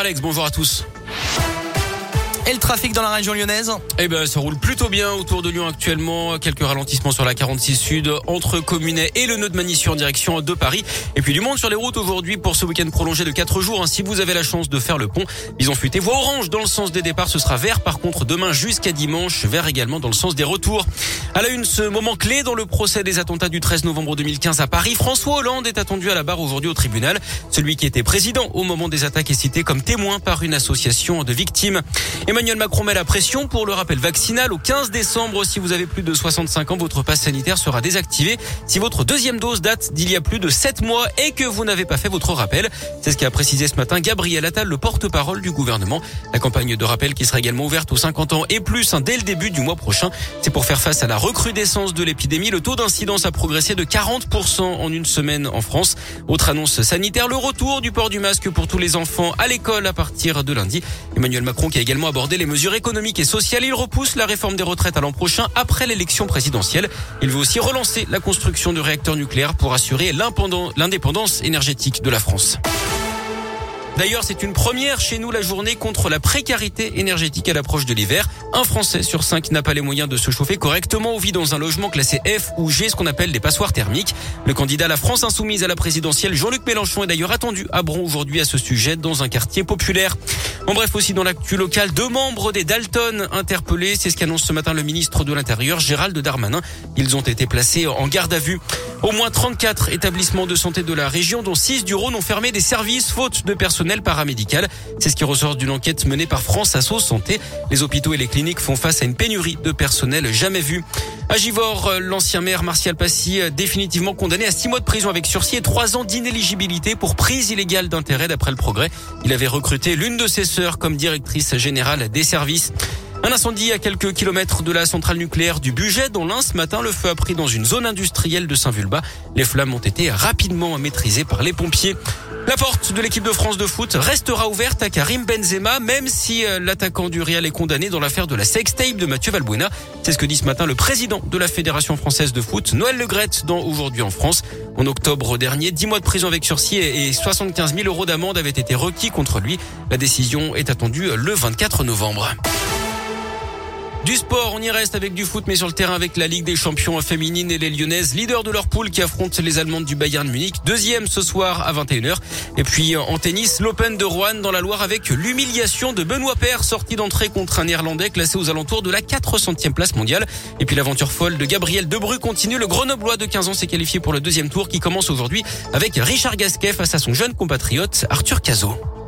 Alex, bonjour à tous. Et le trafic dans la région lyonnaise Eh ben, ça roule plutôt bien autour de Lyon actuellement. Quelques ralentissements sur la 46 Sud entre Communet et le nœud de Manissure en direction de Paris. Et puis du monde sur les routes aujourd'hui pour ce week-end prolongé de 4 jours. Hein. Si vous avez la chance de faire le pont, ils ont fuité voie orange dans le sens des départs. Ce sera vert par contre demain jusqu'à dimanche. Vert également dans le sens des retours. À la une, ce moment clé dans le procès des attentats du 13 novembre 2015 à Paris. François Hollande est attendu à la barre aujourd'hui au tribunal. Celui qui était président au moment des attaques est cité comme témoin par une association de victimes. Emmanuel Macron met la pression pour le rappel vaccinal. Au 15 décembre, si vous avez plus de 65 ans, votre passe sanitaire sera désactivé. Si votre deuxième dose date d'il y a plus de 7 mois et que vous n'avez pas fait votre rappel, c'est ce qu'a précisé ce matin Gabriel Attal, le porte-parole du gouvernement. La campagne de rappel qui sera également ouverte aux 50 ans et plus hein, dès le début du mois prochain. C'est pour faire face à la recrudescence de l'épidémie. Le taux d'incidence a progressé de 40% en une semaine en France. Autre annonce sanitaire, le retour du port du masque pour tous les enfants à l'école à partir de lundi. Emmanuel Macron qui a également abordé les mesures économiques et sociales. Il repousse la réforme des retraites à l'an prochain après l'élection présidentielle. Il veut aussi relancer la construction de réacteurs nucléaires pour assurer l'indépendance énergétique de la France. D'ailleurs, c'est une première chez nous la journée contre la précarité énergétique à l'approche de l'hiver. Un Français sur cinq n'a pas les moyens de se chauffer correctement ou vit dans un logement classé F ou G, ce qu'on appelle des passoires thermiques. Le candidat La France Insoumise à la présidentielle, Jean-Luc Mélenchon, est d'ailleurs attendu à Bron aujourd'hui à ce sujet dans un quartier populaire. En bref, aussi dans l'actu locale, deux membres des Dalton interpellés. C'est ce qu'annonce ce matin le ministre de l'Intérieur, Gérald Darmanin. Ils ont été placés en garde à vue. Au moins 34 établissements de santé de la région, dont 6 du Rhône, ont fermé des services faute de personnel paramédical. C'est ce qui ressort d'une enquête menée par France Asso Santé. Les hôpitaux et les cliniques font face à une pénurie de personnel jamais vue. À Givor, l'ancien maire Martial Passy définitivement condamné à 6 mois de prison avec sursis et 3 ans d'inéligibilité pour prise illégale d'intérêt d'après le progrès. Il avait recruté l'une de ses sœurs comme directrice générale des services. Un incendie à quelques kilomètres de la centrale nucléaire du Budget, dont l'un ce matin, le feu a pris dans une zone industrielle de Saint-Vulbas. Les flammes ont été rapidement maîtrisées par les pompiers. La porte de l'équipe de France de foot restera ouverte à Karim Benzema, même si euh, l'attaquant du Real est condamné dans l'affaire de la sextape de Mathieu Valbuena. C'est ce que dit ce matin le président de la Fédération française de foot, Noël Legrette, dans Aujourd'hui en France. En octobre dernier, 10 mois de prison avec sursis et 75 000 euros d'amende avaient été requis contre lui. La décision est attendue le 24 novembre. Du sport, on y reste avec du foot, mais sur le terrain avec la Ligue des champions féminines et les Lyonnaises, leaders de leur poule qui affrontent les Allemandes du Bayern Munich. Deuxième ce soir à 21h. Et puis en tennis, l'Open de Rouen dans la Loire avec l'humiliation de Benoît Paire, sorti d'entrée contre un Néerlandais classé aux alentours de la 400e place mondiale. Et puis l'aventure folle de Gabriel Debru continue. Le Grenoblois de 15 ans s'est qualifié pour le deuxième tour qui commence aujourd'hui avec Richard Gasquet face à son jeune compatriote Arthur Cazot.